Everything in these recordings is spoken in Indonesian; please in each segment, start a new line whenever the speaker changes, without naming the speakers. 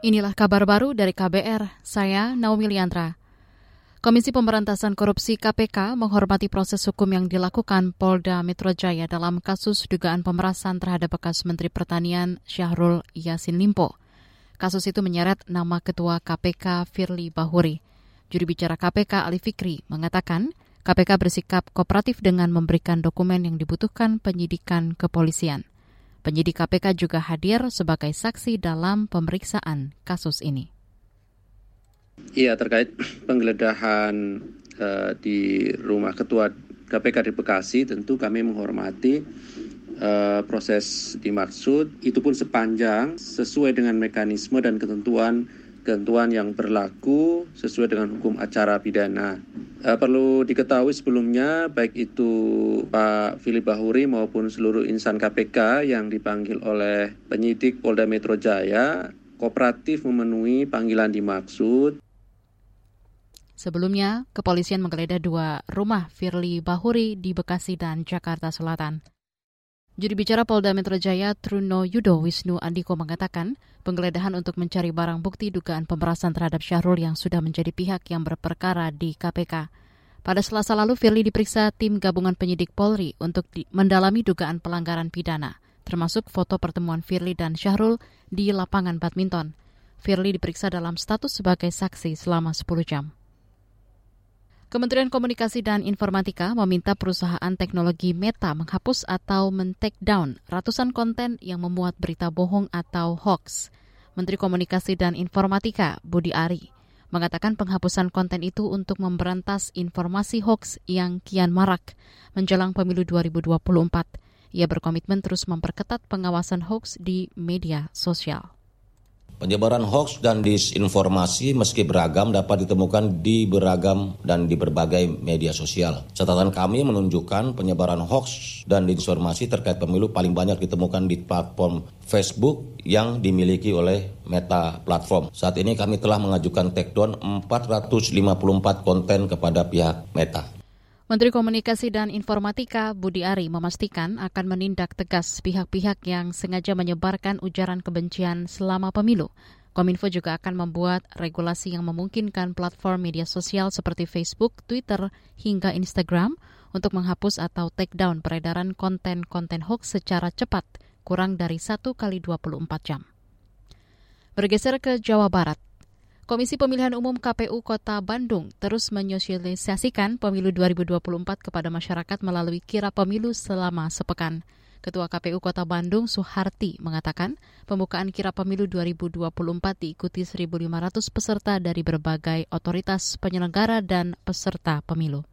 Inilah kabar baru dari KBR, saya Naomi Liandra. Komisi Pemberantasan Korupsi KPK menghormati proses hukum yang dilakukan Polda Metro Jaya dalam kasus dugaan pemerasan terhadap bekas Menteri Pertanian Syahrul Yasin Limpo. Kasus itu menyeret nama Ketua KPK Firly Bahuri. Juri bicara KPK Ali Fikri mengatakan KPK bersikap kooperatif dengan memberikan dokumen yang dibutuhkan penyidikan kepolisian. Penyidik KPK juga hadir sebagai saksi dalam pemeriksaan kasus ini.
Iya, terkait penggeledahan uh, di rumah ketua KPK di Bekasi, tentu kami menghormati uh, proses dimaksud, itu pun sepanjang sesuai dengan mekanisme dan ketentuan ketentuan yang berlaku sesuai dengan hukum acara pidana. Uh, perlu diketahui sebelumnya baik itu Pak Philip Bahuri maupun seluruh insan KPK yang dipanggil oleh penyidik Polda Metro Jaya kooperatif memenuhi panggilan dimaksud.
Sebelumnya, kepolisian menggeledah dua rumah Firly Bahuri di Bekasi dan Jakarta Selatan. Juri bicara Polda Metro Jaya Truno Yudo Wisnu Andiko mengatakan penggeledahan untuk mencari barang bukti dugaan pemerasan terhadap Syahrul yang sudah menjadi pihak yang berperkara di KPK. Pada selasa lalu, Firly diperiksa tim gabungan penyidik Polri untuk mendalami dugaan pelanggaran pidana, termasuk foto pertemuan Firly dan Syahrul di lapangan badminton. Firly diperiksa dalam status sebagai saksi selama 10 jam. Kementerian Komunikasi dan Informatika meminta perusahaan teknologi Meta menghapus atau men-take down ratusan konten yang memuat berita bohong atau hoax. Menteri Komunikasi dan Informatika Budi Ari mengatakan penghapusan konten itu untuk memberantas informasi hoax yang kian marak menjelang pemilu 2024. Ia berkomitmen terus memperketat pengawasan hoax di media sosial.
Penyebaran hoax dan disinformasi meski beragam dapat ditemukan di beragam dan di berbagai media sosial. Catatan kami menunjukkan penyebaran hoax dan disinformasi terkait pemilu paling banyak ditemukan di platform Facebook yang dimiliki oleh Meta Platform. Saat ini kami telah mengajukan takedown 454 konten kepada pihak Meta.
Menteri Komunikasi dan Informatika Budi Ari memastikan akan menindak tegas pihak-pihak yang sengaja menyebarkan ujaran kebencian selama pemilu. Kominfo juga akan membuat regulasi yang memungkinkan platform media sosial seperti Facebook, Twitter, hingga Instagram untuk menghapus atau take down peredaran konten-konten hoax secara cepat, kurang dari 1 kali 24 jam. Bergeser ke Jawa Barat, Komisi Pemilihan Umum KPU Kota Bandung terus menyosialisasikan pemilu 2024 kepada masyarakat melalui kira pemilu selama sepekan. Ketua KPU Kota Bandung Suharti mengatakan pembukaan kira pemilu 2024 diikuti 1.500 peserta dari berbagai otoritas penyelenggara dan peserta pemilu.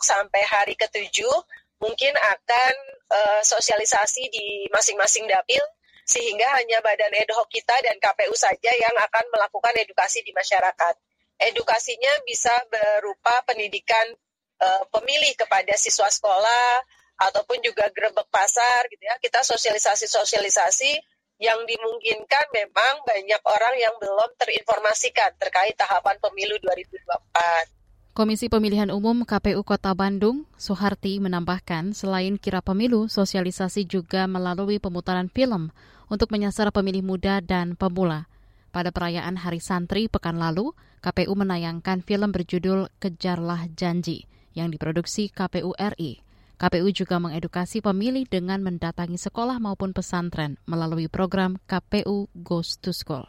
Sampai hari ketujuh mungkin akan uh, sosialisasi di masing-masing dapil sehingga hanya badan ad hoc kita dan KPU saja yang akan melakukan edukasi di masyarakat. Edukasinya bisa berupa pendidikan uh, pemilih kepada siswa sekolah ataupun juga gerebek pasar gitu ya. Kita sosialisasi-sosialisasi yang dimungkinkan memang banyak orang yang belum terinformasikan terkait tahapan pemilu 2024.
Komisi Pemilihan Umum KPU Kota Bandung, Soeharti menambahkan selain kira pemilu, sosialisasi juga melalui pemutaran film untuk menyasar pemilih muda dan pemula. Pada perayaan Hari Santri pekan lalu, KPU menayangkan film berjudul Kejarlah Janji yang diproduksi KPU RI. KPU juga mengedukasi pemilih dengan mendatangi sekolah maupun pesantren melalui program KPU Goes to School.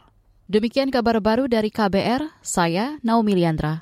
Demikian kabar baru dari KBR, saya Naomi Liandra.